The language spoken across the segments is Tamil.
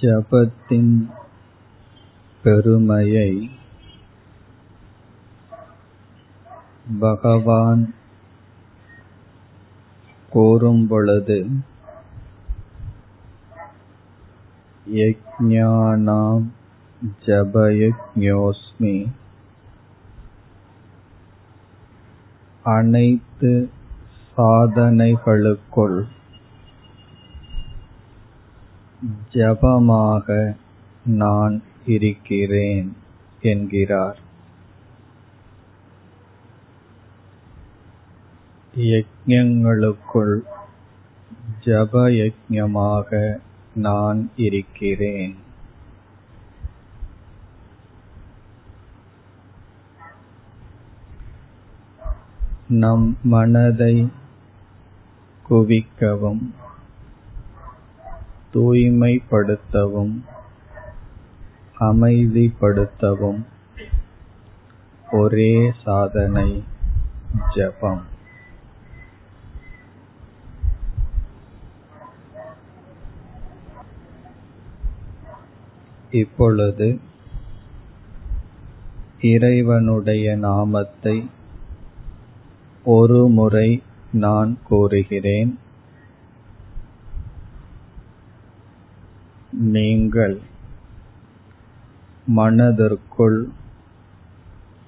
ஜபத்தின் பெருமையை பகவான் கூறும் பொழுது யஜ்ஞானாம் ஜபயஜ்ஞோஸ்மி அனைத்து சாதனைகளுக்குள் ஜபமாக நான் இருக்கிறேன் என்கிறார். யஜ்ஞங்களுக்குள் ஜப யஜ்ஞமாக நான் இருக்கிறேன். நம் மனதை குவிக்கவும். தூய்மைப்படுத்தவும் அமைதிப்படுத்தவும் ஒரே சாதனை ஜபம். இப்பொழுது இறைவனுடைய நாமத்தை ஒரு முறை நான் கூறுகிறேன். நீங்கள் மனதிற்குள்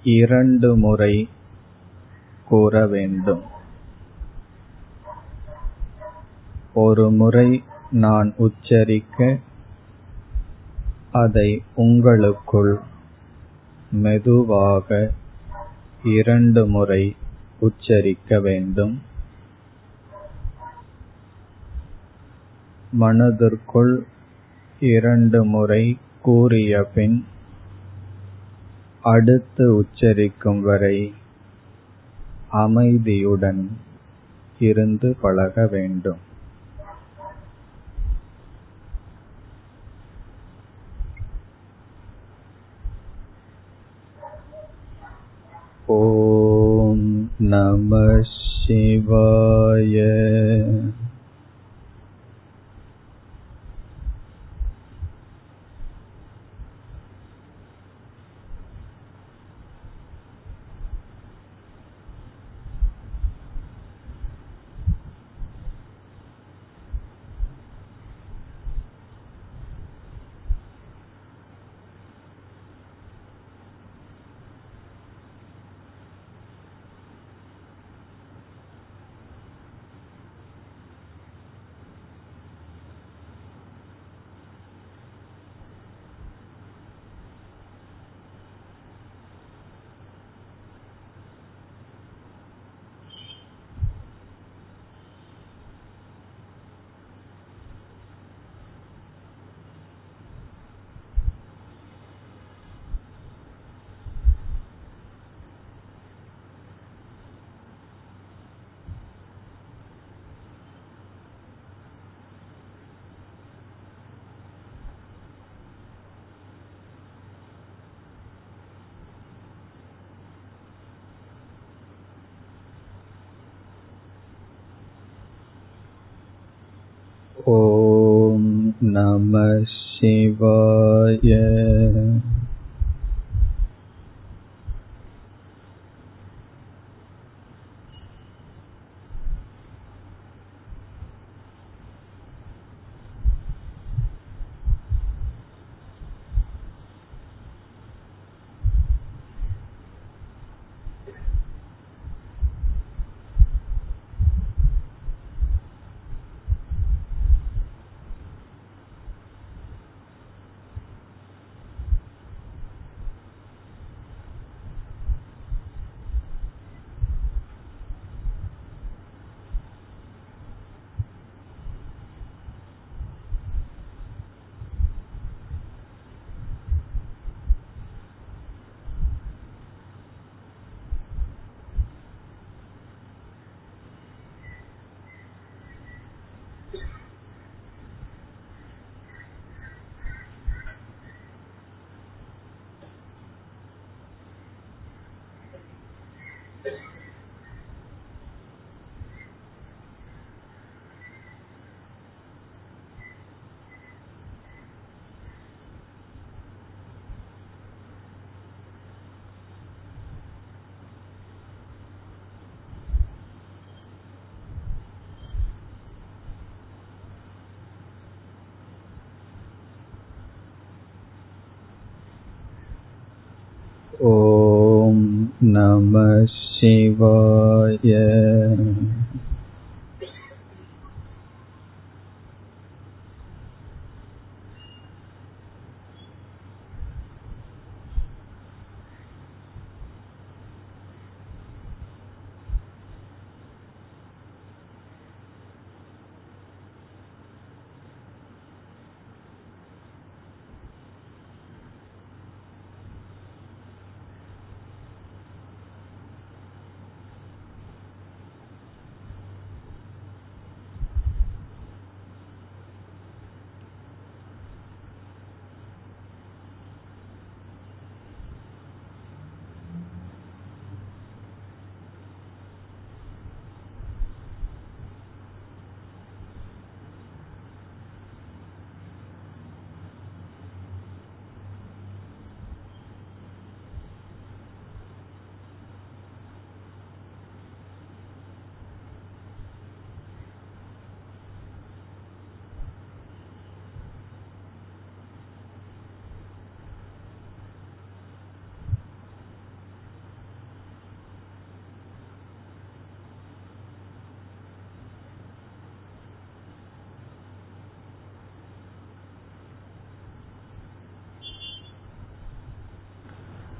இரண்டு முறை கூற வேண்டும். ஒரு முறை நான் உச்சரிக்க அதை உங்களுக்குள் மெதுவாக இரண்டு முறை உச்சரிக்க வேண்டும். மனதிற்குள் இரண்டு முறை கூறிய பின் அடுத்து உச்சரிக்கும் வரை அமைதியுடன் இருந்து பழக வேண்டும் ॐ नमः शिवाय ॐ नमः शिवाय ॐ नमः शिवाय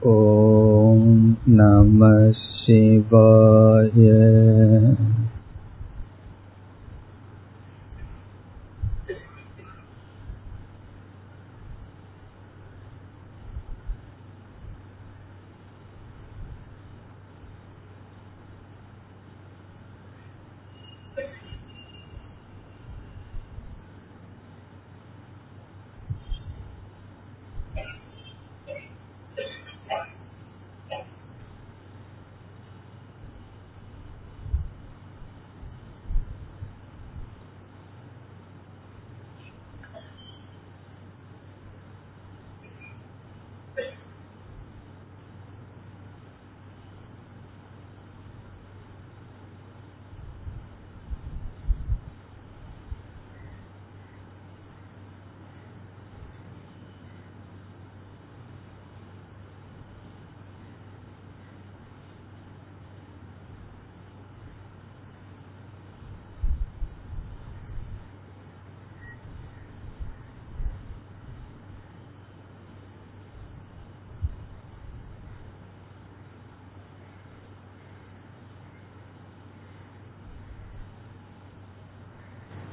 ॐ नमः शिवाय